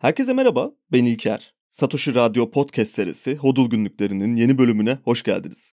Herkese merhaba, ben İlker. Satoshi Radyo Podcast serisi Hodul Günlüklerinin yeni bölümüne hoş geldiniz.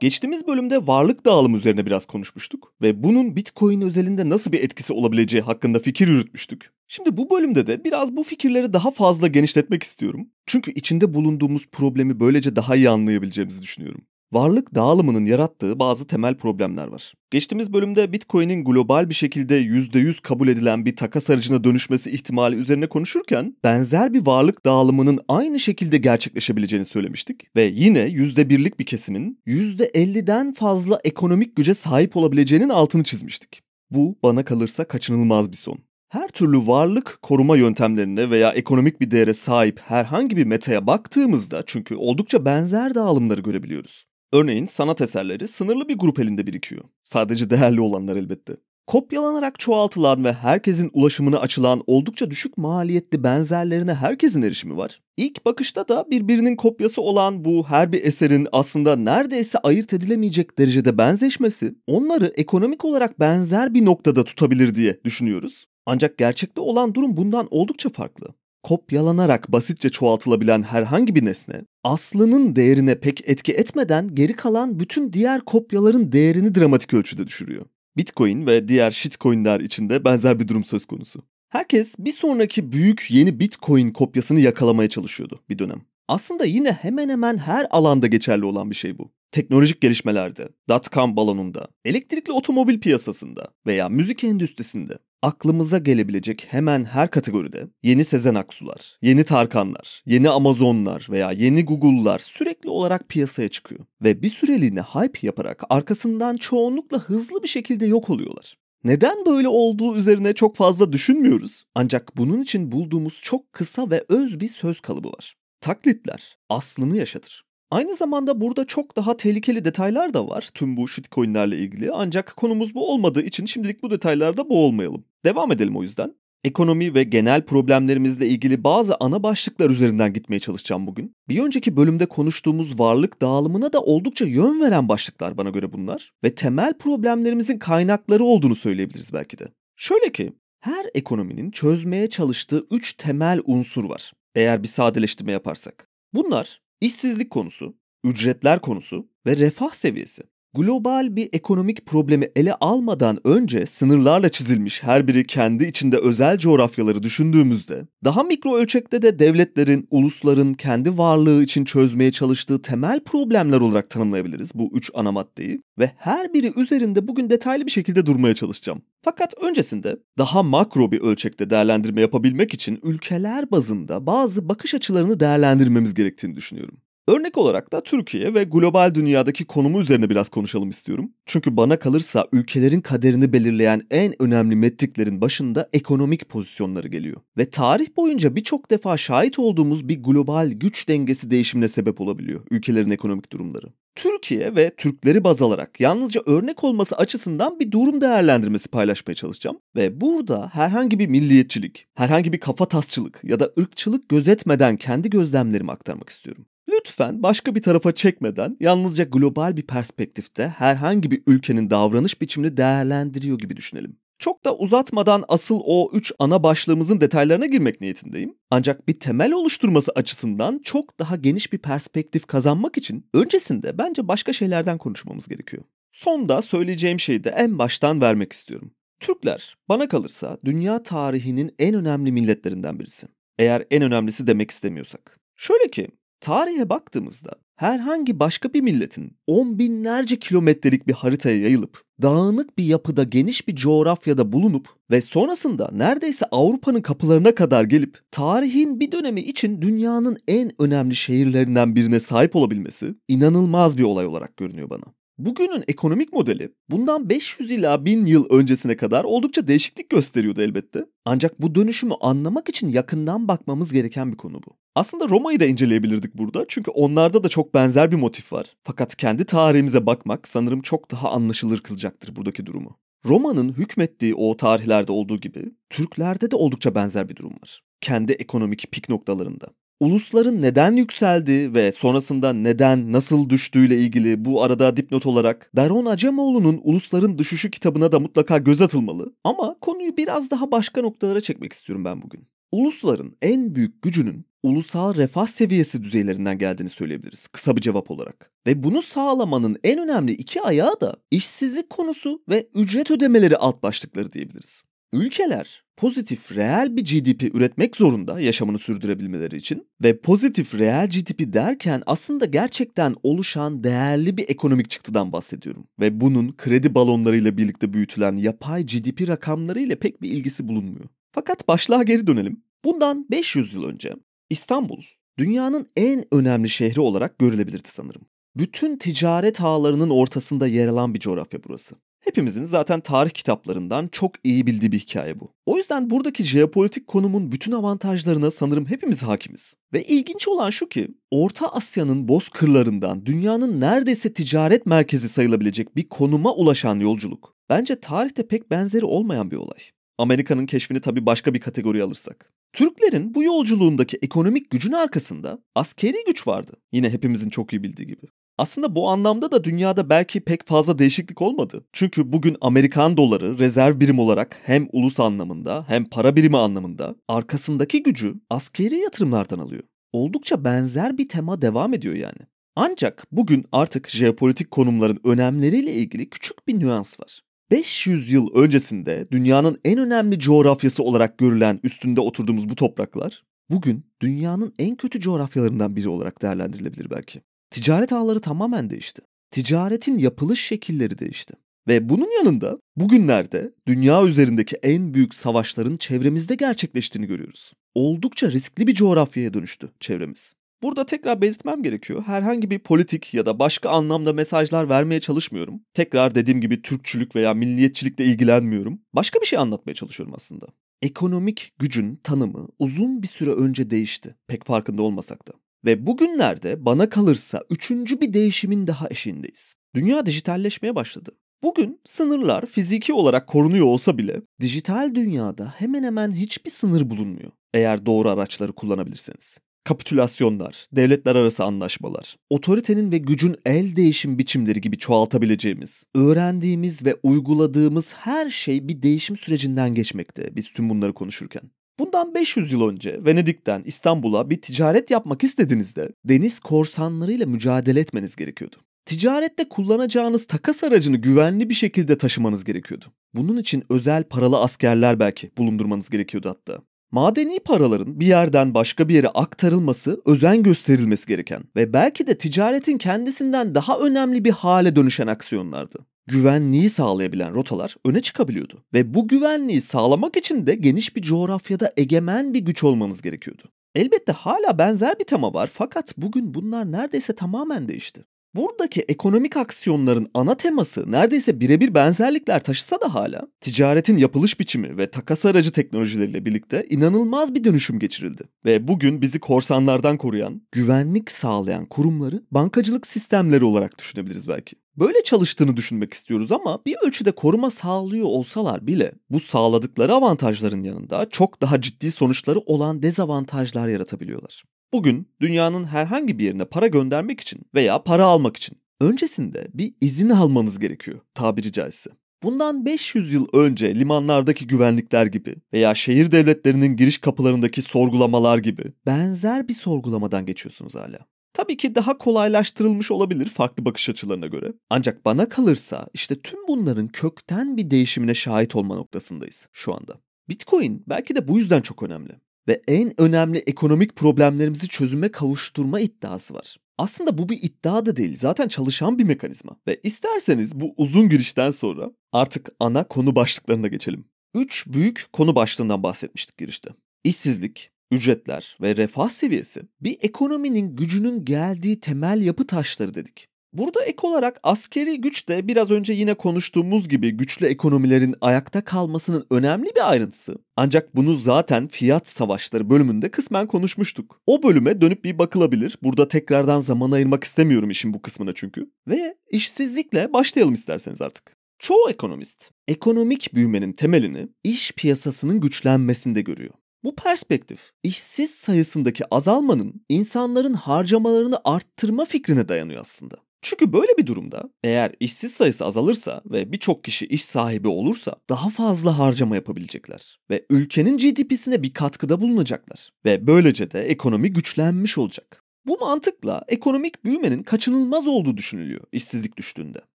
Geçtiğimiz bölümde varlık dağılımı üzerine biraz konuşmuştuk ve bunun Bitcoin özelinde nasıl bir etkisi olabileceği hakkında fikir yürütmüştük. Şimdi bu bölümde de biraz bu fikirleri daha fazla genişletmek istiyorum. Çünkü içinde bulunduğumuz problemi böylece daha iyi anlayabileceğimizi düşünüyorum varlık dağılımının yarattığı bazı temel problemler var. Geçtiğimiz bölümde Bitcoin'in global bir şekilde %100 kabul edilen bir takas aracına dönüşmesi ihtimali üzerine konuşurken benzer bir varlık dağılımının aynı şekilde gerçekleşebileceğini söylemiştik ve yine %1'lik bir kesimin %50'den fazla ekonomik güce sahip olabileceğinin altını çizmiştik. Bu bana kalırsa kaçınılmaz bir son. Her türlü varlık koruma yöntemlerine veya ekonomik bir değere sahip herhangi bir metaya baktığımızda çünkü oldukça benzer dağılımları görebiliyoruz. Örneğin sanat eserleri sınırlı bir grup elinde birikiyor. Sadece değerli olanlar elbette. Kopyalanarak çoğaltılan ve herkesin ulaşımına açılan oldukça düşük maliyetli benzerlerine herkesin erişimi var. İlk bakışta da birbirinin kopyası olan bu her bir eserin aslında neredeyse ayırt edilemeyecek derecede benzeşmesi onları ekonomik olarak benzer bir noktada tutabilir diye düşünüyoruz. Ancak gerçekte olan durum bundan oldukça farklı kopyalanarak basitçe çoğaltılabilen herhangi bir nesne, aslının değerine pek etki etmeden geri kalan bütün diğer kopyaların değerini dramatik ölçüde düşürüyor. Bitcoin ve diğer shitcoinler içinde benzer bir durum söz konusu. Herkes bir sonraki büyük yeni Bitcoin kopyasını yakalamaya çalışıyordu bir dönem. Aslında yine hemen hemen her alanda geçerli olan bir şey bu. Teknolojik gelişmelerde, dot-com balonunda, elektrikli otomobil piyasasında veya müzik endüstrisinde aklımıza gelebilecek hemen her kategoride yeni Sezen Aksular, yeni Tarkanlar, yeni Amazonlar veya yeni Google'lar sürekli olarak piyasaya çıkıyor. Ve bir süreliğine hype yaparak arkasından çoğunlukla hızlı bir şekilde yok oluyorlar. Neden böyle olduğu üzerine çok fazla düşünmüyoruz. Ancak bunun için bulduğumuz çok kısa ve öz bir söz kalıbı var. Taklitler aslını yaşatır. Aynı zamanda burada çok daha tehlikeli detaylar da var tüm bu shitcoin'lerle ilgili. Ancak konumuz bu olmadığı için şimdilik bu detaylarda boğulmayalım. Devam edelim o yüzden. Ekonomi ve genel problemlerimizle ilgili bazı ana başlıklar üzerinden gitmeye çalışacağım bugün. Bir önceki bölümde konuştuğumuz varlık dağılımına da oldukça yön veren başlıklar bana göre bunlar ve temel problemlerimizin kaynakları olduğunu söyleyebiliriz belki de. Şöyle ki her ekonominin çözmeye çalıştığı 3 temel unsur var. Eğer bir sadeleştirme yaparsak. Bunlar işsizlik konusu, ücretler konusu ve refah seviyesi global bir ekonomik problemi ele almadan önce sınırlarla çizilmiş her biri kendi içinde özel coğrafyaları düşündüğümüzde daha mikro ölçekte de devletlerin, ulusların kendi varlığı için çözmeye çalıştığı temel problemler olarak tanımlayabiliriz bu üç ana maddeyi ve her biri üzerinde bugün detaylı bir şekilde durmaya çalışacağım. Fakat öncesinde daha makro bir ölçekte değerlendirme yapabilmek için ülkeler bazında bazı bakış açılarını değerlendirmemiz gerektiğini düşünüyorum. Örnek olarak da Türkiye ve global dünyadaki konumu üzerine biraz konuşalım istiyorum. Çünkü bana kalırsa ülkelerin kaderini belirleyen en önemli metriklerin başında ekonomik pozisyonları geliyor. Ve tarih boyunca birçok defa şahit olduğumuz bir global güç dengesi değişimine sebep olabiliyor ülkelerin ekonomik durumları. Türkiye ve Türkleri baz alarak yalnızca örnek olması açısından bir durum değerlendirmesi paylaşmaya çalışacağım. Ve burada herhangi bir milliyetçilik, herhangi bir kafa tasçılık ya da ırkçılık gözetmeden kendi gözlemlerimi aktarmak istiyorum. Lütfen başka bir tarafa çekmeden yalnızca global bir perspektifte herhangi bir ülkenin davranış biçimini değerlendiriyor gibi düşünelim. Çok da uzatmadan asıl o üç ana başlığımızın detaylarına girmek niyetindeyim. Ancak bir temel oluşturması açısından çok daha geniş bir perspektif kazanmak için öncesinde bence başka şeylerden konuşmamız gerekiyor. Sonda söyleyeceğim şeyi de en baştan vermek istiyorum. Türkler bana kalırsa dünya tarihinin en önemli milletlerinden birisi. Eğer en önemlisi demek istemiyorsak. Şöyle ki Tarihe baktığımızda herhangi başka bir milletin on binlerce kilometrelik bir haritaya yayılıp dağınık bir yapıda geniş bir coğrafyada bulunup ve sonrasında neredeyse Avrupa'nın kapılarına kadar gelip tarihin bir dönemi için dünyanın en önemli şehirlerinden birine sahip olabilmesi inanılmaz bir olay olarak görünüyor bana. Bugünün ekonomik modeli bundan 500 ila 1000 yıl öncesine kadar oldukça değişiklik gösteriyordu elbette. Ancak bu dönüşümü anlamak için yakından bakmamız gereken bir konu bu. Aslında Roma'yı da inceleyebilirdik burada çünkü onlarda da çok benzer bir motif var. Fakat kendi tarihimize bakmak sanırım çok daha anlaşılır kılacaktır buradaki durumu. Roma'nın hükmettiği o tarihlerde olduğu gibi Türklerde de oldukça benzer bir durum var. Kendi ekonomik pik noktalarında. Ulusların neden yükseldiği ve sonrasında neden, nasıl düştüğüyle ilgili bu arada dipnot olarak Daron Acemoğlu'nun Ulusların Düşüşü kitabına da mutlaka göz atılmalı. Ama konuyu biraz daha başka noktalara çekmek istiyorum ben bugün. Ulusların en büyük gücünün ulusal refah seviyesi düzeylerinden geldiğini söyleyebiliriz kısa bir cevap olarak. Ve bunu sağlamanın en önemli iki ayağı da işsizlik konusu ve ücret ödemeleri alt başlıkları diyebiliriz. Ülkeler pozitif reel bir GDP üretmek zorunda yaşamını sürdürebilmeleri için ve pozitif reel GDP derken aslında gerçekten oluşan değerli bir ekonomik çıktıdan bahsediyorum. Ve bunun kredi balonlarıyla birlikte büyütülen yapay GDP rakamları ile pek bir ilgisi bulunmuyor. Fakat başlığa geri dönelim. Bundan 500 yıl önce İstanbul dünyanın en önemli şehri olarak görülebilirdi sanırım. Bütün ticaret ağlarının ortasında yer alan bir coğrafya burası. Hepimizin zaten tarih kitaplarından çok iyi bildiği bir hikaye bu. O yüzden buradaki jeopolitik konumun bütün avantajlarına sanırım hepimiz hakimiz. Ve ilginç olan şu ki Orta Asya'nın bozkırlarından dünyanın neredeyse ticaret merkezi sayılabilecek bir konuma ulaşan yolculuk. Bence tarihte pek benzeri olmayan bir olay. Amerika'nın keşfini tabii başka bir kategori alırsak. Türklerin bu yolculuğundaki ekonomik gücün arkasında askeri güç vardı. Yine hepimizin çok iyi bildiği gibi. Aslında bu anlamda da dünyada belki pek fazla değişiklik olmadı. Çünkü bugün Amerikan doları rezerv birim olarak hem ulus anlamında hem para birimi anlamında arkasındaki gücü askeri yatırımlardan alıyor. Oldukça benzer bir tema devam ediyor yani. Ancak bugün artık jeopolitik konumların önemleriyle ilgili küçük bir nüans var. 500 yıl öncesinde dünyanın en önemli coğrafyası olarak görülen üstünde oturduğumuz bu topraklar bugün dünyanın en kötü coğrafyalarından biri olarak değerlendirilebilir belki. Ticaret ağları tamamen değişti. Ticaretin yapılış şekilleri değişti. Ve bunun yanında bugünlerde dünya üzerindeki en büyük savaşların çevremizde gerçekleştiğini görüyoruz. Oldukça riskli bir coğrafyaya dönüştü çevremiz. Burada tekrar belirtmem gerekiyor. Herhangi bir politik ya da başka anlamda mesajlar vermeye çalışmıyorum. Tekrar dediğim gibi Türkçülük veya milliyetçilikle ilgilenmiyorum. Başka bir şey anlatmaya çalışıyorum aslında. Ekonomik gücün tanımı uzun bir süre önce değişti. Pek farkında olmasak da. Ve bugünlerde bana kalırsa üçüncü bir değişimin daha eşiğindeyiz. Dünya dijitalleşmeye başladı. Bugün sınırlar fiziki olarak korunuyor olsa bile dijital dünyada hemen hemen hiçbir sınır bulunmuyor. Eğer doğru araçları kullanabilirseniz kapitülasyonlar, devletler arası anlaşmalar, otoritenin ve gücün el değişim biçimleri gibi çoğaltabileceğimiz, öğrendiğimiz ve uyguladığımız her şey bir değişim sürecinden geçmekte biz tüm bunları konuşurken. Bundan 500 yıl önce Venedik'ten İstanbul'a bir ticaret yapmak istediğinizde deniz korsanlarıyla mücadele etmeniz gerekiyordu. Ticarette kullanacağınız takas aracını güvenli bir şekilde taşımanız gerekiyordu. Bunun için özel paralı askerler belki bulundurmanız gerekiyordu hatta. Madeni paraların bir yerden başka bir yere aktarılması özen gösterilmesi gereken ve belki de ticaretin kendisinden daha önemli bir hale dönüşen aksiyonlardı. Güvenliği sağlayabilen rotalar öne çıkabiliyordu ve bu güvenliği sağlamak için de geniş bir coğrafyada egemen bir güç olmanız gerekiyordu. Elbette hala benzer bir tema var fakat bugün bunlar neredeyse tamamen değişti. Buradaki ekonomik aksiyonların ana teması neredeyse birebir benzerlikler taşısa da hala ticaretin yapılış biçimi ve takas aracı teknolojileriyle birlikte inanılmaz bir dönüşüm geçirildi. Ve bugün bizi korsanlardan koruyan, güvenlik sağlayan kurumları bankacılık sistemleri olarak düşünebiliriz belki. Böyle çalıştığını düşünmek istiyoruz ama bir ölçüde koruma sağlıyor olsalar bile bu sağladıkları avantajların yanında çok daha ciddi sonuçları olan dezavantajlar yaratabiliyorlar. Bugün dünyanın herhangi bir yerine para göndermek için veya para almak için öncesinde bir izin almanız gerekiyor tabiri caizse. Bundan 500 yıl önce limanlardaki güvenlikler gibi veya şehir devletlerinin giriş kapılarındaki sorgulamalar gibi benzer bir sorgulamadan geçiyorsunuz hala. Tabii ki daha kolaylaştırılmış olabilir farklı bakış açılarına göre. Ancak bana kalırsa işte tüm bunların kökten bir değişimine şahit olma noktasındayız şu anda. Bitcoin belki de bu yüzden çok önemli ve en önemli ekonomik problemlerimizi çözüme kavuşturma iddiası var. Aslında bu bir iddia da değil. Zaten çalışan bir mekanizma. Ve isterseniz bu uzun girişten sonra artık ana konu başlıklarına geçelim. Üç büyük konu başlığından bahsetmiştik girişte. İşsizlik, ücretler ve refah seviyesi bir ekonominin gücünün geldiği temel yapı taşları dedik. Burada ek olarak askeri güç de biraz önce yine konuştuğumuz gibi güçlü ekonomilerin ayakta kalmasının önemli bir ayrıntısı. Ancak bunu zaten fiyat savaşları bölümünde kısmen konuşmuştuk. O bölüme dönüp bir bakılabilir. Burada tekrardan zaman ayırmak istemiyorum işin bu kısmına çünkü. Ve işsizlikle başlayalım isterseniz artık. Çoğu ekonomist ekonomik büyümenin temelini iş piyasasının güçlenmesinde görüyor. Bu perspektif işsiz sayısındaki azalmanın insanların harcamalarını arttırma fikrine dayanıyor aslında. Çünkü böyle bir durumda eğer işsiz sayısı azalırsa ve birçok kişi iş sahibi olursa daha fazla harcama yapabilecekler ve ülkenin GDP'sine bir katkıda bulunacaklar ve böylece de ekonomi güçlenmiş olacak. Bu mantıkla ekonomik büyümenin kaçınılmaz olduğu düşünülüyor işsizlik düştüğünde.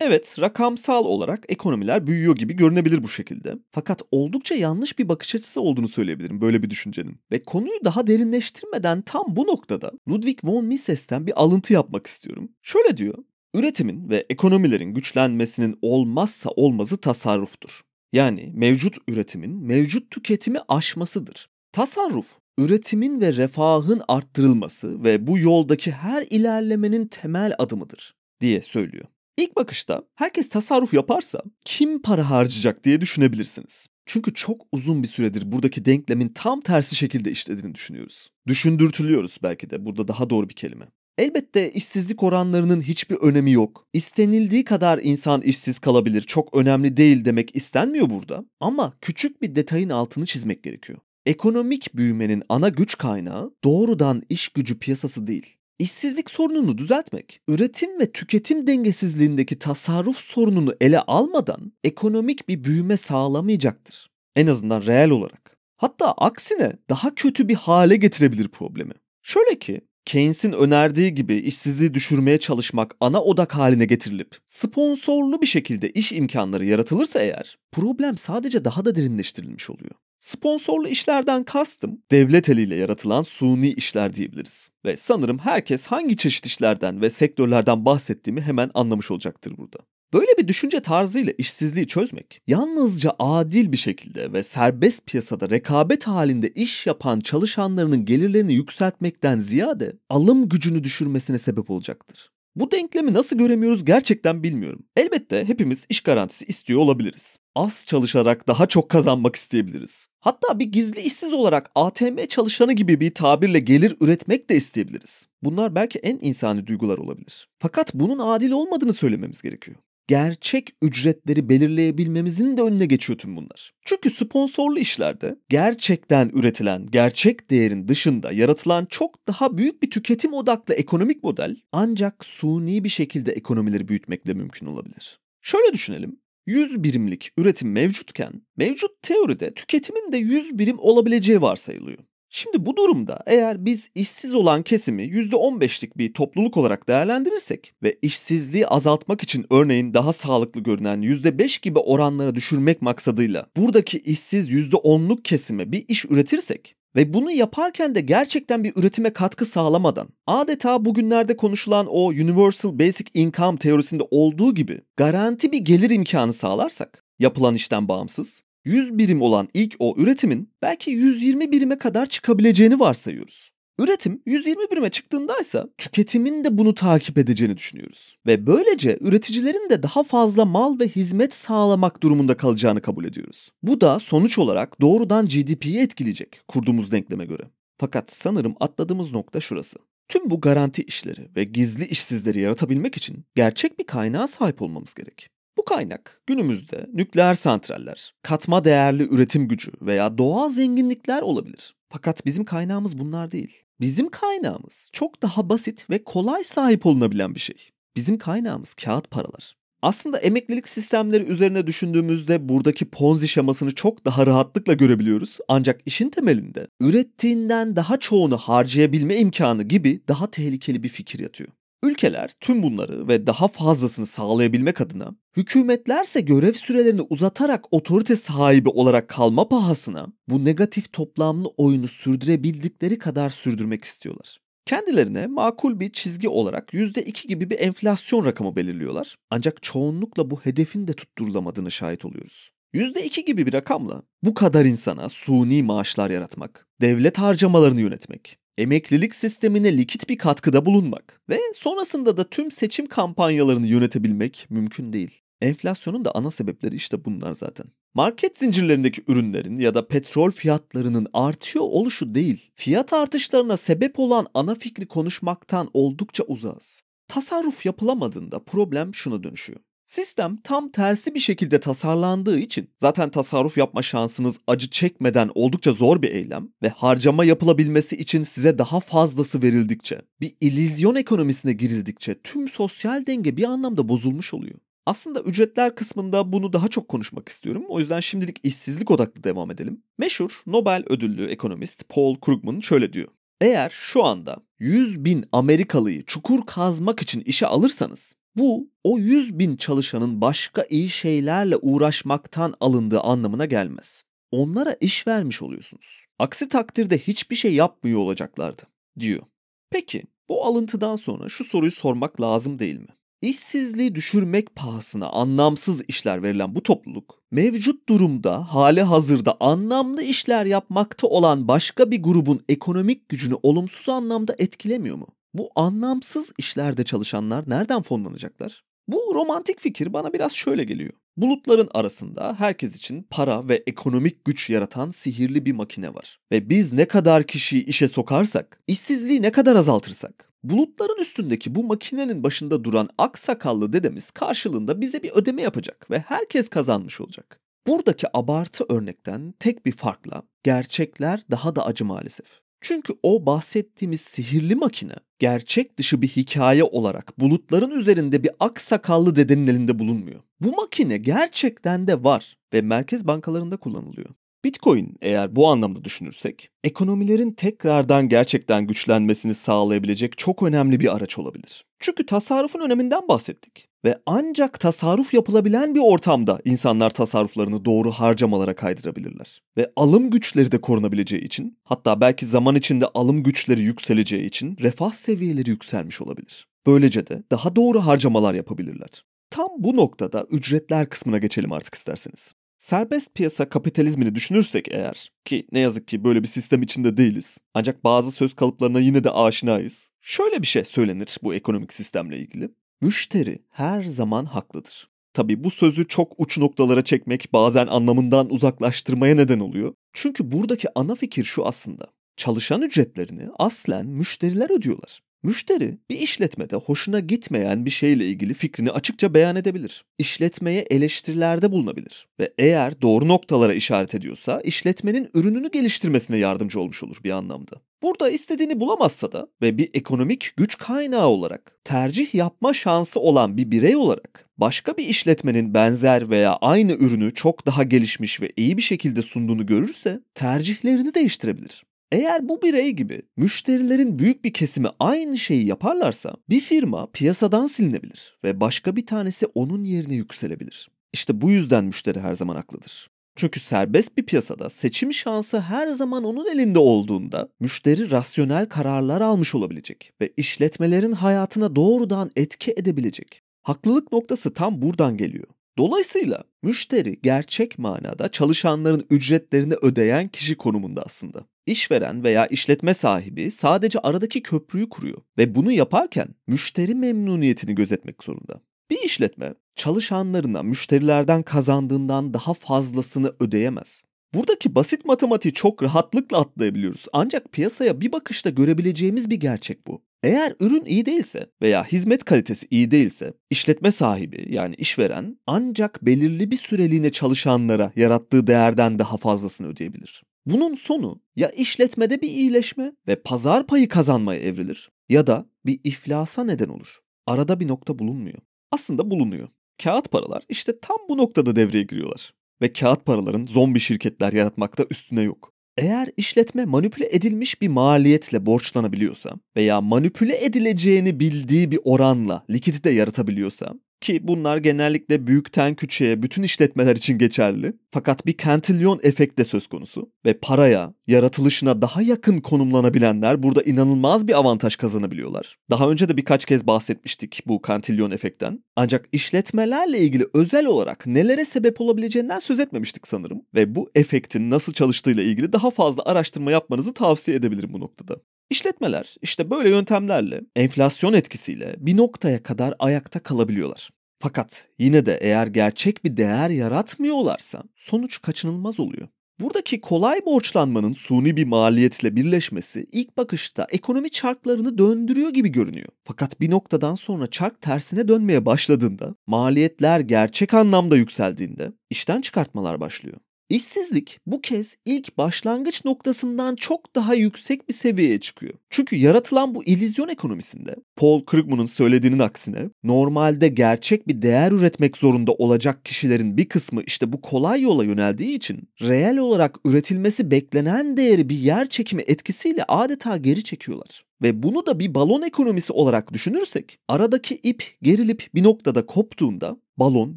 Evet, rakamsal olarak ekonomiler büyüyor gibi görünebilir bu şekilde. Fakat oldukça yanlış bir bakış açısı olduğunu söyleyebilirim böyle bir düşüncenin. Ve konuyu daha derinleştirmeden tam bu noktada Ludwig von Mises'ten bir alıntı yapmak istiyorum. Şöyle diyor, üretimin ve ekonomilerin güçlenmesinin olmazsa olmazı tasarruftur. Yani mevcut üretimin mevcut tüketimi aşmasıdır. Tasarruf, üretimin ve refahın arttırılması ve bu yoldaki her ilerlemenin temel adımıdır diye söylüyor. İlk bakışta herkes tasarruf yaparsa kim para harcayacak diye düşünebilirsiniz. Çünkü çok uzun bir süredir buradaki denklemin tam tersi şekilde işlediğini düşünüyoruz. Düşündürtülüyoruz belki de burada daha doğru bir kelime. Elbette işsizlik oranlarının hiçbir önemi yok. İstenildiği kadar insan işsiz kalabilir, çok önemli değil demek istenmiyor burada. Ama küçük bir detayın altını çizmek gerekiyor. Ekonomik büyümenin ana güç kaynağı doğrudan iş gücü piyasası değil. İşsizlik sorununu düzeltmek, üretim ve tüketim dengesizliğindeki tasarruf sorununu ele almadan ekonomik bir büyüme sağlamayacaktır. En azından reel olarak. Hatta aksine daha kötü bir hale getirebilir problemi. Şöyle ki, Keynes'in önerdiği gibi işsizliği düşürmeye çalışmak ana odak haline getirilip sponsorlu bir şekilde iş imkanları yaratılırsa eğer problem sadece daha da derinleştirilmiş oluyor. Sponsorlu işlerden kastım devlet eliyle yaratılan suni işler diyebiliriz. Ve sanırım herkes hangi çeşit işlerden ve sektörlerden bahsettiğimi hemen anlamış olacaktır burada. Böyle bir düşünce tarzıyla işsizliği çözmek, yalnızca adil bir şekilde ve serbest piyasada rekabet halinde iş yapan çalışanlarının gelirlerini yükseltmekten ziyade alım gücünü düşürmesine sebep olacaktır. Bu denklemi nasıl göremiyoruz gerçekten bilmiyorum. Elbette hepimiz iş garantisi istiyor olabiliriz. Az çalışarak daha çok kazanmak isteyebiliriz. Hatta bir gizli işsiz olarak ATM çalışanı gibi bir tabirle gelir üretmek de isteyebiliriz. Bunlar belki en insani duygular olabilir. Fakat bunun adil olmadığını söylememiz gerekiyor gerçek ücretleri belirleyebilmemizin de önüne geçiyor tüm bunlar. Çünkü sponsorlu işlerde gerçekten üretilen gerçek değerin dışında yaratılan çok daha büyük bir tüketim odaklı ekonomik model ancak suni bir şekilde ekonomileri büyütmekle mümkün olabilir. Şöyle düşünelim. 100 birimlik üretim mevcutken mevcut teoride tüketimin de 100 birim olabileceği varsayılıyor. Şimdi bu durumda eğer biz işsiz olan kesimi %15'lik bir topluluk olarak değerlendirirsek ve işsizliği azaltmak için örneğin daha sağlıklı görünen %5 gibi oranlara düşürmek maksadıyla buradaki işsiz %10'luk kesime bir iş üretirsek ve bunu yaparken de gerçekten bir üretime katkı sağlamadan adeta bugünlerde konuşulan o Universal Basic Income teorisinde olduğu gibi garanti bir gelir imkanı sağlarsak yapılan işten bağımsız 100 birim olan ilk o üretimin belki 120 birime kadar çıkabileceğini varsayıyoruz. Üretim 120 birime çıktığındaysa tüketimin de bunu takip edeceğini düşünüyoruz. Ve böylece üreticilerin de daha fazla mal ve hizmet sağlamak durumunda kalacağını kabul ediyoruz. Bu da sonuç olarak doğrudan GDP'yi etkileyecek kurduğumuz denkleme göre. Fakat sanırım atladığımız nokta şurası. Tüm bu garanti işleri ve gizli işsizleri yaratabilmek için gerçek bir kaynağa sahip olmamız gerek. Bu kaynak günümüzde nükleer santraller, katma değerli üretim gücü veya doğal zenginlikler olabilir. Fakat bizim kaynağımız bunlar değil. Bizim kaynağımız çok daha basit ve kolay sahip olunabilen bir şey. Bizim kaynağımız kağıt paralar. Aslında emeklilik sistemleri üzerine düşündüğümüzde buradaki ponzi şemasını çok daha rahatlıkla görebiliyoruz. Ancak işin temelinde ürettiğinden daha çoğunu harcayabilme imkanı gibi daha tehlikeli bir fikir yatıyor. Ülkeler tüm bunları ve daha fazlasını sağlayabilmek adına hükümetlerse görev sürelerini uzatarak otorite sahibi olarak kalma pahasına bu negatif toplamlı oyunu sürdürebildikleri kadar sürdürmek istiyorlar. Kendilerine makul bir çizgi olarak %2 gibi bir enflasyon rakamı belirliyorlar. Ancak çoğunlukla bu hedefin de tutturulamadığını şahit oluyoruz. %2 gibi bir rakamla bu kadar insana suni maaşlar yaratmak, devlet harcamalarını yönetmek, emeklilik sistemine likit bir katkıda bulunmak ve sonrasında da tüm seçim kampanyalarını yönetebilmek mümkün değil. Enflasyonun da ana sebepleri işte bunlar zaten. Market zincirlerindeki ürünlerin ya da petrol fiyatlarının artıyor oluşu değil, fiyat artışlarına sebep olan ana fikri konuşmaktan oldukça uzağız. Tasarruf yapılamadığında problem şuna dönüşüyor. Sistem tam tersi bir şekilde tasarlandığı için zaten tasarruf yapma şansınız acı çekmeden oldukça zor bir eylem ve harcama yapılabilmesi için size daha fazlası verildikçe, bir illüzyon ekonomisine girildikçe tüm sosyal denge bir anlamda bozulmuş oluyor. Aslında ücretler kısmında bunu daha çok konuşmak istiyorum. O yüzden şimdilik işsizlik odaklı devam edelim. Meşhur Nobel ödüllü ekonomist Paul Krugman şöyle diyor. Eğer şu anda 100 bin Amerikalıyı çukur kazmak için işe alırsanız bu o 100 bin çalışanın başka iyi şeylerle uğraşmaktan alındığı anlamına gelmez. Onlara iş vermiş oluyorsunuz. Aksi takdirde hiçbir şey yapmıyor olacaklardı diyor. Peki bu alıntıdan sonra şu soruyu sormak lazım değil mi? İşsizliği düşürmek pahasına anlamsız işler verilen bu topluluk, mevcut durumda hali hazırda anlamlı işler yapmakta olan başka bir grubun ekonomik gücünü olumsuz anlamda etkilemiyor mu? Bu anlamsız işlerde çalışanlar nereden fonlanacaklar? Bu romantik fikir bana biraz şöyle geliyor. Bulutların arasında herkes için para ve ekonomik güç yaratan sihirli bir makine var. Ve biz ne kadar kişiyi işe sokarsak, işsizliği ne kadar azaltırsak, bulutların üstündeki bu makinenin başında duran aksakallı dedemiz karşılığında bize bir ödeme yapacak ve herkes kazanmış olacak. Buradaki abartı örnekten tek bir farkla gerçekler daha da acı maalesef. Çünkü o bahsettiğimiz sihirli makine gerçek dışı bir hikaye olarak bulutların üzerinde bir aksakallı dedenin elinde bulunmuyor. Bu makine gerçekten de var ve merkez bankalarında kullanılıyor. Bitcoin eğer bu anlamda düşünürsek, ekonomilerin tekrardan gerçekten güçlenmesini sağlayabilecek çok önemli bir araç olabilir. Çünkü tasarrufun öneminden bahsettik. Ve ancak tasarruf yapılabilen bir ortamda insanlar tasarruflarını doğru harcamalara kaydırabilirler. Ve alım güçleri de korunabileceği için, hatta belki zaman içinde alım güçleri yükseleceği için refah seviyeleri yükselmiş olabilir. Böylece de daha doğru harcamalar yapabilirler. Tam bu noktada ücretler kısmına geçelim artık isterseniz. Serbest piyasa kapitalizmini düşünürsek eğer ki ne yazık ki böyle bir sistem içinde değiliz. Ancak bazı söz kalıplarına yine de aşinayız. Şöyle bir şey söylenir bu ekonomik sistemle ilgili. Müşteri her zaman haklıdır. Tabi bu sözü çok uç noktalara çekmek bazen anlamından uzaklaştırmaya neden oluyor. Çünkü buradaki ana fikir şu aslında. Çalışan ücretlerini aslen müşteriler ödüyorlar. Müşteri bir işletmede hoşuna gitmeyen bir şeyle ilgili fikrini açıkça beyan edebilir. İşletmeye eleştirilerde bulunabilir ve eğer doğru noktalara işaret ediyorsa işletmenin ürününü geliştirmesine yardımcı olmuş olur bir anlamda. Burada istediğini bulamazsa da ve bir ekonomik güç kaynağı olarak tercih yapma şansı olan bir birey olarak başka bir işletmenin benzer veya aynı ürünü çok daha gelişmiş ve iyi bir şekilde sunduğunu görürse tercihlerini değiştirebilir. Eğer bu birey gibi müşterilerin büyük bir kesimi aynı şeyi yaparlarsa bir firma piyasadan silinebilir ve başka bir tanesi onun yerine yükselebilir. İşte bu yüzden müşteri her zaman haklıdır. Çünkü serbest bir piyasada seçim şansı her zaman onun elinde olduğunda müşteri rasyonel kararlar almış olabilecek ve işletmelerin hayatına doğrudan etki edebilecek. Haklılık noktası tam buradan geliyor. Dolayısıyla müşteri gerçek manada çalışanların ücretlerini ödeyen kişi konumunda aslında. İşveren veya işletme sahibi sadece aradaki köprüyü kuruyor ve bunu yaparken müşteri memnuniyetini gözetmek zorunda. Bir işletme çalışanlarına müşterilerden kazandığından daha fazlasını ödeyemez. Buradaki basit matematiği çok rahatlıkla atlayabiliyoruz. Ancak piyasaya bir bakışta görebileceğimiz bir gerçek bu. Eğer ürün iyi değilse veya hizmet kalitesi iyi değilse işletme sahibi yani işveren ancak belirli bir süreliğine çalışanlara yarattığı değerden daha fazlasını ödeyebilir. Bunun sonu ya işletmede bir iyileşme ve pazar payı kazanmaya evrilir ya da bir iflasa neden olur. Arada bir nokta bulunmuyor. Aslında bulunuyor. Kağıt paralar işte tam bu noktada devreye giriyorlar. Ve kağıt paraların zombi şirketler yaratmakta üstüne yok. Eğer işletme manipüle edilmiş bir maliyetle borçlanabiliyorsa veya manipüle edileceğini bildiği bir oranla likidite yaratabiliyorsa ki bunlar genellikle büyükten küçüğe bütün işletmeler için geçerli. Fakat bir kantilyon efekt de söz konusu. Ve paraya, yaratılışına daha yakın konumlanabilenler burada inanılmaz bir avantaj kazanabiliyorlar. Daha önce de birkaç kez bahsetmiştik bu kantilyon efektten. Ancak işletmelerle ilgili özel olarak nelere sebep olabileceğinden söz etmemiştik sanırım. Ve bu efektin nasıl çalıştığıyla ilgili daha fazla araştırma yapmanızı tavsiye edebilirim bu noktada. İşletmeler işte böyle yöntemlerle enflasyon etkisiyle bir noktaya kadar ayakta kalabiliyorlar. Fakat yine de eğer gerçek bir değer yaratmıyorlarsa sonuç kaçınılmaz oluyor. Buradaki kolay borçlanmanın suni bir maliyetle birleşmesi ilk bakışta ekonomi çarklarını döndürüyor gibi görünüyor. Fakat bir noktadan sonra çark tersine dönmeye başladığında, maliyetler gerçek anlamda yükseldiğinde işten çıkartmalar başlıyor. İşsizlik bu kez ilk başlangıç noktasından çok daha yüksek bir seviyeye çıkıyor. Çünkü yaratılan bu illüzyon ekonomisinde Paul Krugman'ın söylediğinin aksine normalde gerçek bir değer üretmek zorunda olacak kişilerin bir kısmı işte bu kolay yola yöneldiği için reel olarak üretilmesi beklenen değeri bir yer çekimi etkisiyle adeta geri çekiyorlar. Ve bunu da bir balon ekonomisi olarak düşünürsek aradaki ip gerilip bir noktada koptuğunda balon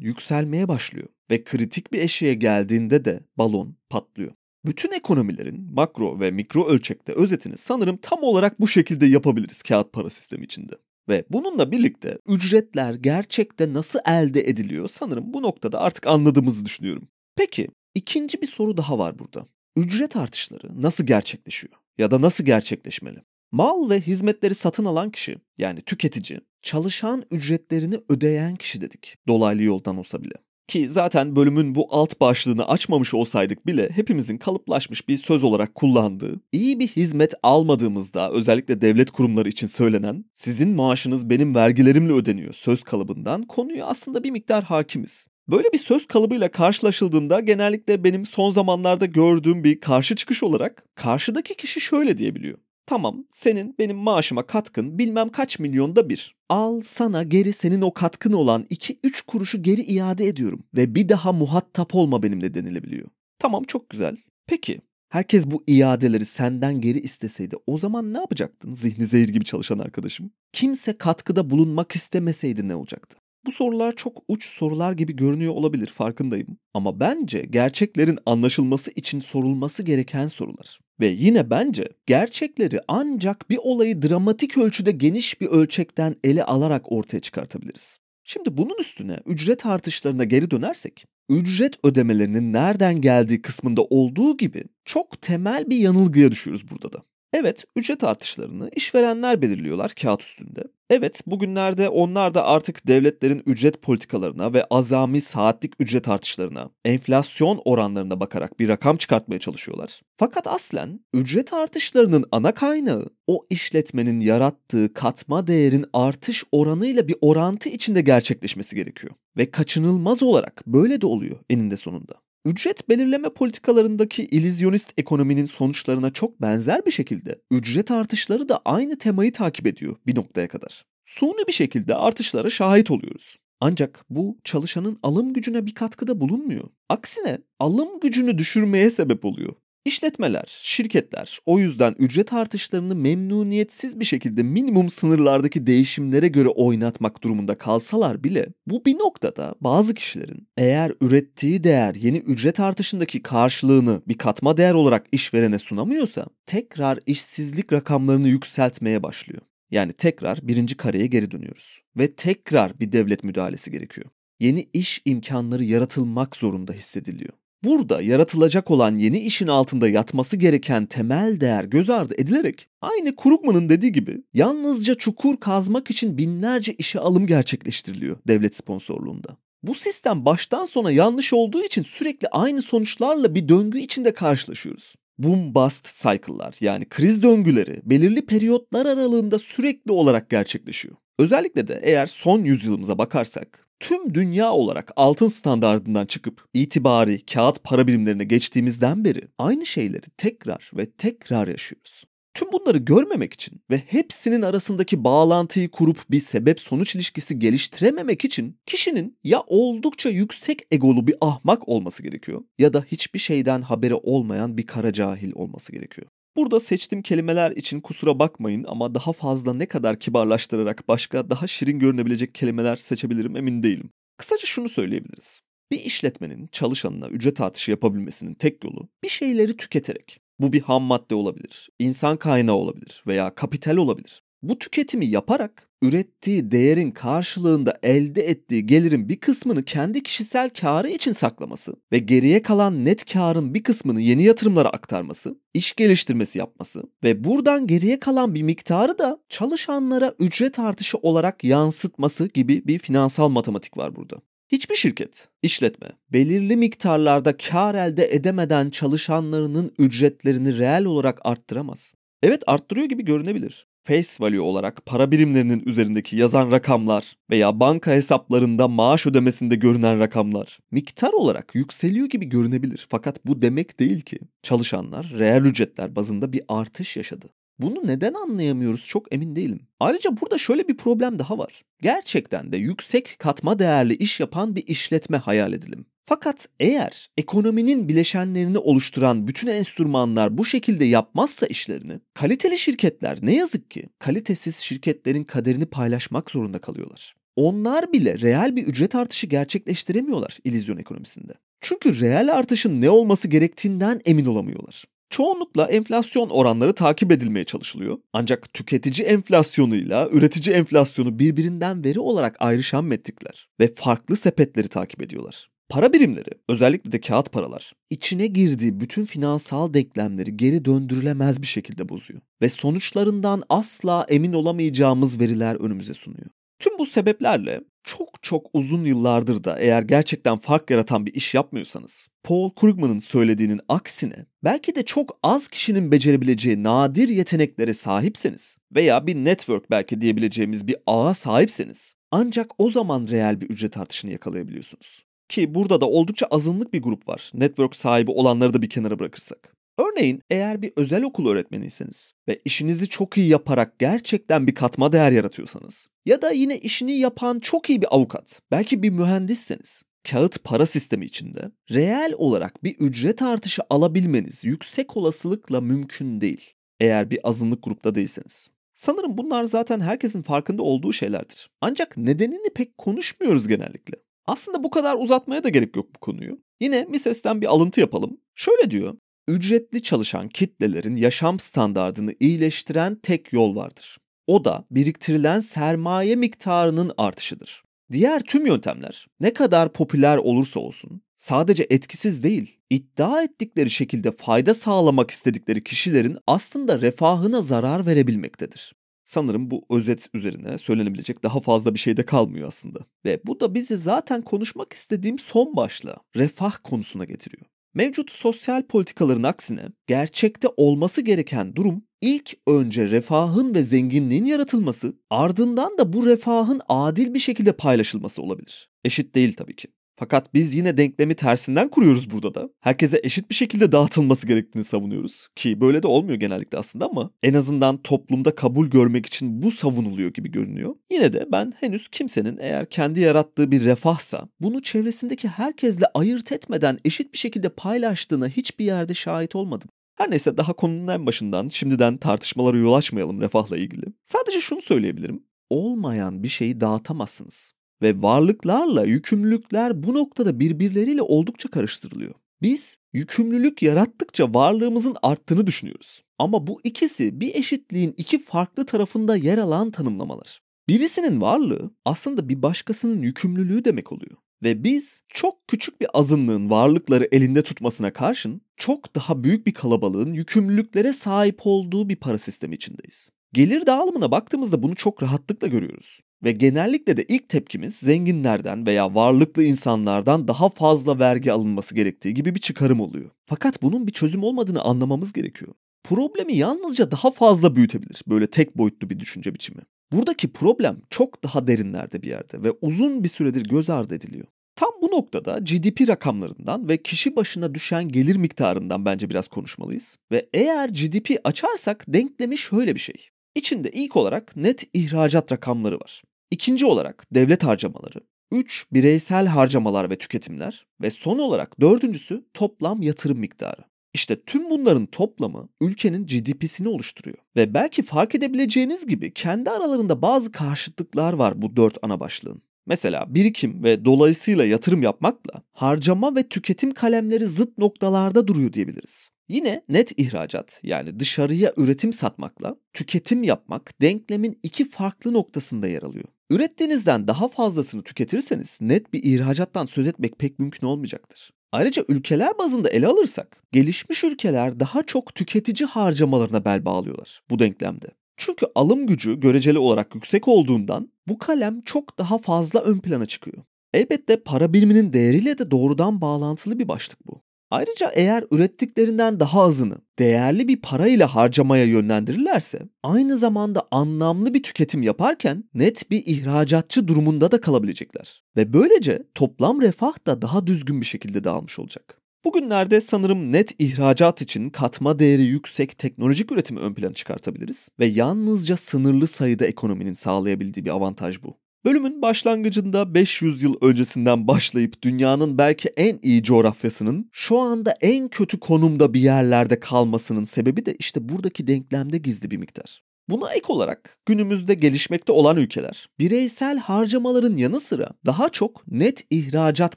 yükselmeye başlıyor ve kritik bir eşiğe geldiğinde de balon patlıyor. Bütün ekonomilerin makro ve mikro ölçekte özetini sanırım tam olarak bu şekilde yapabiliriz kağıt para sistemi içinde. Ve bununla birlikte ücretler gerçekte nasıl elde ediliyor sanırım bu noktada artık anladığımızı düşünüyorum. Peki ikinci bir soru daha var burada. Ücret artışları nasıl gerçekleşiyor? Ya da nasıl gerçekleşmeli? Mal ve hizmetleri satın alan kişi yani tüketici çalışan ücretlerini ödeyen kişi dedik. Dolaylı yoldan olsa bile. Ki zaten bölümün bu alt başlığını açmamış olsaydık bile hepimizin kalıplaşmış bir söz olarak kullandığı, iyi bir hizmet almadığımızda özellikle devlet kurumları için söylenen, sizin maaşınız benim vergilerimle ödeniyor söz kalıbından konuyu aslında bir miktar hakimiz. Böyle bir söz kalıbıyla karşılaşıldığında genellikle benim son zamanlarda gördüğüm bir karşı çıkış olarak karşıdaki kişi şöyle diyebiliyor. Tamam senin benim maaşıma katkın bilmem kaç milyonda bir. Al sana geri senin o katkın olan 2-3 kuruşu geri iade ediyorum ve bir daha muhatap olma benimle denilebiliyor. Tamam çok güzel. Peki herkes bu iadeleri senden geri isteseydi o zaman ne yapacaktın zihni zehir gibi çalışan arkadaşım? Kimse katkıda bulunmak istemeseydi ne olacaktı? Bu sorular çok uç sorular gibi görünüyor olabilir farkındayım. Ama bence gerçeklerin anlaşılması için sorulması gereken sorular. Ve yine bence gerçekleri ancak bir olayı dramatik ölçüde geniş bir ölçekten ele alarak ortaya çıkartabiliriz. Şimdi bunun üstüne ücret artışlarına geri dönersek, ücret ödemelerinin nereden geldiği kısmında olduğu gibi çok temel bir yanılgıya düşüyoruz burada da. Evet, ücret artışlarını işverenler belirliyorlar kağıt üstünde. Evet, bugünlerde onlar da artık devletlerin ücret politikalarına ve azami saatlik ücret artışlarına, enflasyon oranlarına bakarak bir rakam çıkartmaya çalışıyorlar. Fakat aslen ücret artışlarının ana kaynağı o işletmenin yarattığı katma değerin artış oranıyla bir orantı içinde gerçekleşmesi gerekiyor. Ve kaçınılmaz olarak böyle de oluyor eninde sonunda. Ücret belirleme politikalarındaki ilizyonist ekonominin sonuçlarına çok benzer bir şekilde ücret artışları da aynı temayı takip ediyor bir noktaya kadar. Suni bir şekilde artışlara şahit oluyoruz. Ancak bu çalışanın alım gücüne bir katkıda bulunmuyor. Aksine alım gücünü düşürmeye sebep oluyor. İşletmeler, şirketler o yüzden ücret artışlarını memnuniyetsiz bir şekilde minimum sınırlardaki değişimlere göre oynatmak durumunda kalsalar bile bu bir noktada bazı kişilerin eğer ürettiği değer yeni ücret artışındaki karşılığını bir katma değer olarak işverene sunamıyorsa tekrar işsizlik rakamlarını yükseltmeye başlıyor. Yani tekrar birinci kareye geri dönüyoruz ve tekrar bir devlet müdahalesi gerekiyor. Yeni iş imkanları yaratılmak zorunda hissediliyor. Burada yaratılacak olan yeni işin altında yatması gereken temel değer göz ardı edilerek aynı Krugman'ın dediği gibi yalnızca çukur kazmak için binlerce işe alım gerçekleştiriliyor devlet sponsorluğunda. Bu sistem baştan sona yanlış olduğu için sürekli aynı sonuçlarla bir döngü içinde karşılaşıyoruz. Boom bust cycle'lar yani kriz döngüleri belirli periyotlar aralığında sürekli olarak gerçekleşiyor. Özellikle de eğer son yüzyılımıza bakarsak tüm dünya olarak altın standardından çıkıp itibari kağıt para birimlerine geçtiğimizden beri aynı şeyleri tekrar ve tekrar yaşıyoruz. Tüm bunları görmemek için ve hepsinin arasındaki bağlantıyı kurup bir sebep sonuç ilişkisi geliştirememek için kişinin ya oldukça yüksek egolu bir ahmak olması gerekiyor ya da hiçbir şeyden haberi olmayan bir kara cahil olması gerekiyor. Burada seçtiğim kelimeler için kusura bakmayın ama daha fazla ne kadar kibarlaştırarak başka daha şirin görünebilecek kelimeler seçebilirim emin değilim. Kısaca şunu söyleyebiliriz. Bir işletmenin çalışanına ücret artışı yapabilmesinin tek yolu bir şeyleri tüketerek. Bu bir ham madde olabilir, insan kaynağı olabilir veya kapital olabilir. Bu tüketimi yaparak ürettiği değerin karşılığında elde ettiği gelirin bir kısmını kendi kişisel karı için saklaması ve geriye kalan net karın bir kısmını yeni yatırımlara aktarması, iş geliştirmesi yapması ve buradan geriye kalan bir miktarı da çalışanlara ücret artışı olarak yansıtması gibi bir finansal matematik var burada. Hiçbir şirket, işletme belirli miktarlarda kar elde edemeden çalışanlarının ücretlerini reel olarak arttıramaz. Evet arttırıyor gibi görünebilir. Face value olarak para birimlerinin üzerindeki yazan rakamlar veya banka hesaplarında maaş ödemesinde görünen rakamlar miktar olarak yükseliyor gibi görünebilir. Fakat bu demek değil ki çalışanlar reel ücretler bazında bir artış yaşadı. Bunu neden anlayamıyoruz çok emin değilim. Ayrıca burada şöyle bir problem daha var. Gerçekten de yüksek katma değerli iş yapan bir işletme hayal edelim. Fakat eğer ekonominin bileşenlerini oluşturan bütün enstrümanlar bu şekilde yapmazsa işlerini, kaliteli şirketler ne yazık ki kalitesiz şirketlerin kaderini paylaşmak zorunda kalıyorlar. Onlar bile reel bir ücret artışı gerçekleştiremiyorlar illüzyon ekonomisinde. Çünkü reel artışın ne olması gerektiğinden emin olamıyorlar. Çoğunlukla enflasyon oranları takip edilmeye çalışılıyor. Ancak tüketici enflasyonuyla üretici enflasyonu birbirinden veri olarak ayrışan metrikler ve farklı sepetleri takip ediyorlar. Para birimleri, özellikle de kağıt paralar, içine girdiği bütün finansal denklemleri geri döndürülemez bir şekilde bozuyor ve sonuçlarından asla emin olamayacağımız veriler önümüze sunuyor. Tüm bu sebeplerle çok çok uzun yıllardır da eğer gerçekten fark yaratan bir iş yapmıyorsanız, Paul Krugman'ın söylediğinin aksine belki de çok az kişinin becerebileceği nadir yeteneklere sahipseniz veya bir network belki diyebileceğimiz bir ağa sahipseniz ancak o zaman reel bir ücret artışını yakalayabiliyorsunuz. Ki burada da oldukça azınlık bir grup var. Network sahibi olanları da bir kenara bırakırsak. Örneğin eğer bir özel okul öğretmeniyseniz ve işinizi çok iyi yaparak gerçekten bir katma değer yaratıyorsanız ya da yine işini yapan çok iyi bir avukat, belki bir mühendisseniz kağıt para sistemi içinde reel olarak bir ücret artışı alabilmeniz yüksek olasılıkla mümkün değil. Eğer bir azınlık grupta değilseniz. Sanırım bunlar zaten herkesin farkında olduğu şeylerdir. Ancak nedenini pek konuşmuyoruz genellikle. Aslında bu kadar uzatmaya da gerek yok bu konuyu. Yine Mises'ten bir alıntı yapalım. Şöyle diyor. Ücretli çalışan kitlelerin yaşam standardını iyileştiren tek yol vardır. O da biriktirilen sermaye miktarının artışıdır. Diğer tüm yöntemler ne kadar popüler olursa olsun sadece etkisiz değil, iddia ettikleri şekilde fayda sağlamak istedikleri kişilerin aslında refahına zarar verebilmektedir. Sanırım bu özet üzerine söylenebilecek daha fazla bir şey de kalmıyor aslında. Ve bu da bizi zaten konuşmak istediğim son başlığa, refah konusuna getiriyor. Mevcut sosyal politikaların aksine gerçekte olması gereken durum ilk önce refahın ve zenginliğin yaratılması, ardından da bu refahın adil bir şekilde paylaşılması olabilir. Eşit değil tabii ki. Fakat biz yine denklemi tersinden kuruyoruz burada da. Herkese eşit bir şekilde dağıtılması gerektiğini savunuyoruz. Ki böyle de olmuyor genellikle aslında ama en azından toplumda kabul görmek için bu savunuluyor gibi görünüyor. Yine de ben henüz kimsenin eğer kendi yarattığı bir refahsa bunu çevresindeki herkesle ayırt etmeden eşit bir şekilde paylaştığına hiçbir yerde şahit olmadım. Her neyse daha konunun en başından şimdiden tartışmalara yol açmayalım refahla ilgili. Sadece şunu söyleyebilirim. Olmayan bir şeyi dağıtamazsınız ve varlıklarla yükümlülükler bu noktada birbirleriyle oldukça karıştırılıyor. Biz yükümlülük yarattıkça varlığımızın arttığını düşünüyoruz. Ama bu ikisi bir eşitliğin iki farklı tarafında yer alan tanımlamalar. Birisinin varlığı aslında bir başkasının yükümlülüğü demek oluyor. Ve biz çok küçük bir azınlığın varlıkları elinde tutmasına karşın çok daha büyük bir kalabalığın yükümlülüklere sahip olduğu bir para sistemi içindeyiz. Gelir dağılımına baktığımızda bunu çok rahatlıkla görüyoruz. Ve genellikle de ilk tepkimiz zenginlerden veya varlıklı insanlardan daha fazla vergi alınması gerektiği gibi bir çıkarım oluyor. Fakat bunun bir çözüm olmadığını anlamamız gerekiyor. Problemi yalnızca daha fazla büyütebilir böyle tek boyutlu bir düşünce biçimi. Buradaki problem çok daha derinlerde bir yerde ve uzun bir süredir göz ardı ediliyor. Tam bu noktada GDP rakamlarından ve kişi başına düşen gelir miktarından bence biraz konuşmalıyız. Ve eğer GDP açarsak denklemi şöyle bir şey. İçinde ilk olarak net ihracat rakamları var. İkinci olarak devlet harcamaları. Üç bireysel harcamalar ve tüketimler ve son olarak dördüncüsü toplam yatırım miktarı. İşte tüm bunların toplamı ülkenin GDP'sini oluşturuyor. Ve belki fark edebileceğiniz gibi kendi aralarında bazı karşıtlıklar var bu dört ana başlığın. Mesela birikim ve dolayısıyla yatırım yapmakla harcama ve tüketim kalemleri zıt noktalarda duruyor diyebiliriz. Yine net ihracat yani dışarıya üretim satmakla tüketim yapmak denklemin iki farklı noktasında yer alıyor. Ürettiğinizden daha fazlasını tüketirseniz net bir ihracattan söz etmek pek mümkün olmayacaktır. Ayrıca ülkeler bazında ele alırsak gelişmiş ülkeler daha çok tüketici harcamalarına bel bağlıyorlar bu denklemde. Çünkü alım gücü göreceli olarak yüksek olduğundan bu kalem çok daha fazla ön plana çıkıyor. Elbette para biriminin değeriyle de doğrudan bağlantılı bir başlık bu. Ayrıca eğer ürettiklerinden daha azını değerli bir para ile harcamaya yönlendirirlerse aynı zamanda anlamlı bir tüketim yaparken net bir ihracatçı durumunda da kalabilecekler. Ve böylece toplam refah da daha düzgün bir şekilde dağılmış olacak. Bugünlerde sanırım net ihracat için katma değeri yüksek teknolojik üretimi ön plana çıkartabiliriz ve yalnızca sınırlı sayıda ekonominin sağlayabildiği bir avantaj bu. Bölümün başlangıcında 500 yıl öncesinden başlayıp dünyanın belki en iyi coğrafyasının şu anda en kötü konumda bir yerlerde kalmasının sebebi de işte buradaki denklemde gizli bir miktar. Buna ek olarak günümüzde gelişmekte olan ülkeler bireysel harcamaların yanı sıra daha çok net ihracat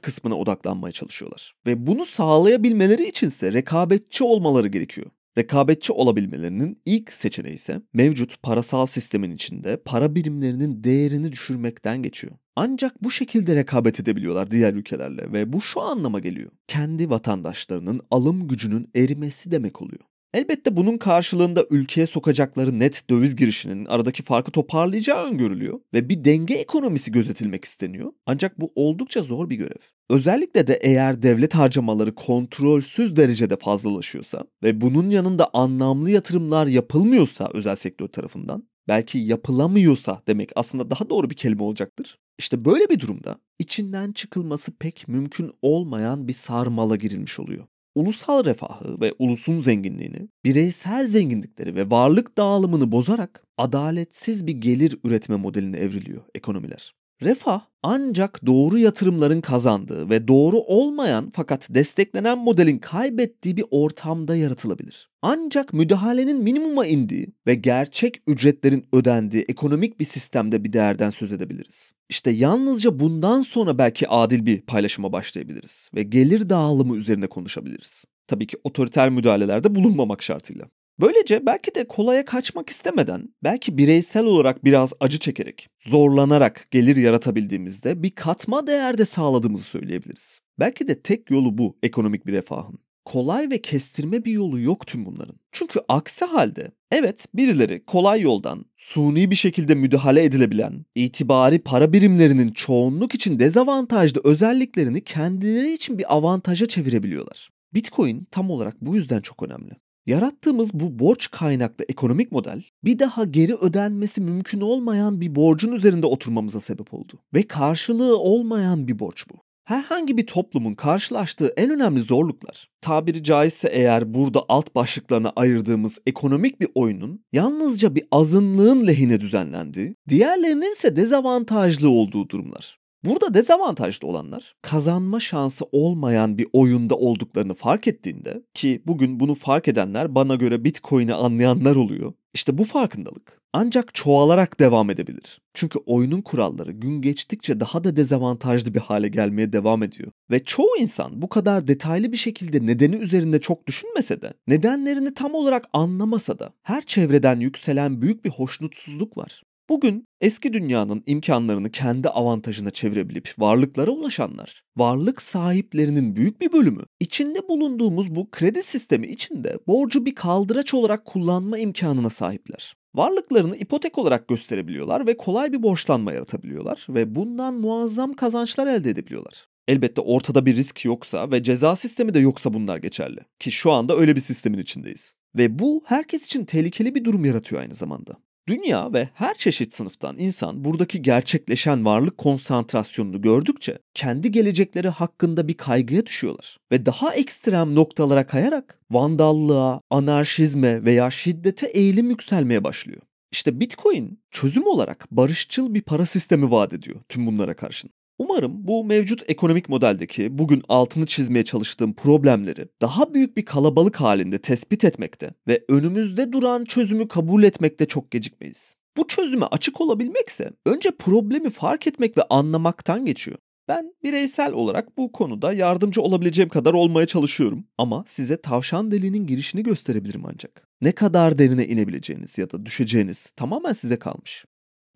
kısmına odaklanmaya çalışıyorlar. Ve bunu sağlayabilmeleri içinse rekabetçi olmaları gerekiyor. Rekabetçi olabilmelerinin ilk seçeneği ise mevcut parasal sistemin içinde para birimlerinin değerini düşürmekten geçiyor. Ancak bu şekilde rekabet edebiliyorlar diğer ülkelerle ve bu şu anlama geliyor. Kendi vatandaşlarının alım gücünün erimesi demek oluyor. Elbette bunun karşılığında ülkeye sokacakları net döviz girişinin aradaki farkı toparlayacağı öngörülüyor ve bir denge ekonomisi gözetilmek isteniyor. Ancak bu oldukça zor bir görev. Özellikle de eğer devlet harcamaları kontrolsüz derecede fazlalaşıyorsa ve bunun yanında anlamlı yatırımlar yapılmıyorsa özel sektör tarafından, belki yapılamıyorsa demek aslında daha doğru bir kelime olacaktır. İşte böyle bir durumda içinden çıkılması pek mümkün olmayan bir sarmala girilmiş oluyor ulusal refahı ve ulusun zenginliğini, bireysel zenginlikleri ve varlık dağılımını bozarak adaletsiz bir gelir üretme modeline evriliyor ekonomiler. Refah ancak doğru yatırımların kazandığı ve doğru olmayan fakat desteklenen modelin kaybettiği bir ortamda yaratılabilir. Ancak müdahalenin minimuma indiği ve gerçek ücretlerin ödendiği ekonomik bir sistemde bir değerden söz edebiliriz. İşte yalnızca bundan sonra belki adil bir paylaşıma başlayabiliriz ve gelir dağılımı üzerine konuşabiliriz. Tabii ki otoriter müdahalelerde bulunmamak şartıyla. Böylece belki de kolaya kaçmak istemeden, belki bireysel olarak biraz acı çekerek, zorlanarak gelir yaratabildiğimizde bir katma değerde sağladığımızı söyleyebiliriz. Belki de tek yolu bu ekonomik bir refahın. Kolay ve kestirme bir yolu yok tüm bunların. Çünkü aksi halde evet birileri kolay yoldan suni bir şekilde müdahale edilebilen itibari para birimlerinin çoğunluk için dezavantajlı özelliklerini kendileri için bir avantaja çevirebiliyorlar. Bitcoin tam olarak bu yüzden çok önemli. Yarattığımız bu borç kaynaklı ekonomik model bir daha geri ödenmesi mümkün olmayan bir borcun üzerinde oturmamıza sebep oldu. Ve karşılığı olmayan bir borç bu. Herhangi bir toplumun karşılaştığı en önemli zorluklar, tabiri caizse eğer burada alt başlıklarına ayırdığımız ekonomik bir oyunun yalnızca bir azınlığın lehine düzenlendiği, diğerlerinin ise dezavantajlı olduğu durumlar. Burada dezavantajlı olanlar kazanma şansı olmayan bir oyunda olduklarını fark ettiğinde ki bugün bunu fark edenler bana göre Bitcoin'i anlayanlar oluyor. İşte bu farkındalık ancak çoğalarak devam edebilir. Çünkü oyunun kuralları gün geçtikçe daha da dezavantajlı bir hale gelmeye devam ediyor. Ve çoğu insan bu kadar detaylı bir şekilde nedeni üzerinde çok düşünmese de, nedenlerini tam olarak anlamasa da her çevreden yükselen büyük bir hoşnutsuzluk var. Bugün eski dünyanın imkanlarını kendi avantajına çevirebilip varlıklara ulaşanlar, varlık sahiplerinin büyük bir bölümü içinde bulunduğumuz bu kredi sistemi içinde borcu bir kaldıraç olarak kullanma imkanına sahipler. Varlıklarını ipotek olarak gösterebiliyorlar ve kolay bir borçlanma yaratabiliyorlar ve bundan muazzam kazançlar elde edebiliyorlar. Elbette ortada bir risk yoksa ve ceza sistemi de yoksa bunlar geçerli. Ki şu anda öyle bir sistemin içindeyiz. Ve bu herkes için tehlikeli bir durum yaratıyor aynı zamanda. Dünya ve her çeşit sınıftan insan buradaki gerçekleşen varlık konsantrasyonunu gördükçe kendi gelecekleri hakkında bir kaygıya düşüyorlar ve daha ekstrem noktalara kayarak vandallığa, anarşizme veya şiddete eğilim yükselmeye başlıyor. İşte Bitcoin çözüm olarak barışçıl bir para sistemi vaat ediyor tüm bunlara karşın. Umarım bu mevcut ekonomik modeldeki bugün altını çizmeye çalıştığım problemleri daha büyük bir kalabalık halinde tespit etmekte ve önümüzde duran çözümü kabul etmekte çok gecikmeyiz. Bu çözüme açık olabilmekse önce problemi fark etmek ve anlamaktan geçiyor. Ben bireysel olarak bu konuda yardımcı olabileceğim kadar olmaya çalışıyorum ama size tavşan deliğinin girişini gösterebilirim ancak. Ne kadar derine inebileceğiniz ya da düşeceğiniz tamamen size kalmış.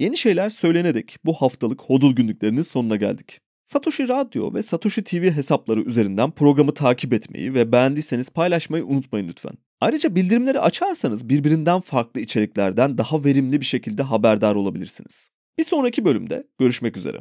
Yeni şeyler söylenerek bu haftalık Hodul günlüklerinin sonuna geldik. Satoshi Radyo ve Satoshi TV hesapları üzerinden programı takip etmeyi ve beğendiyseniz paylaşmayı unutmayın lütfen. Ayrıca bildirimleri açarsanız birbirinden farklı içeriklerden daha verimli bir şekilde haberdar olabilirsiniz. Bir sonraki bölümde görüşmek üzere.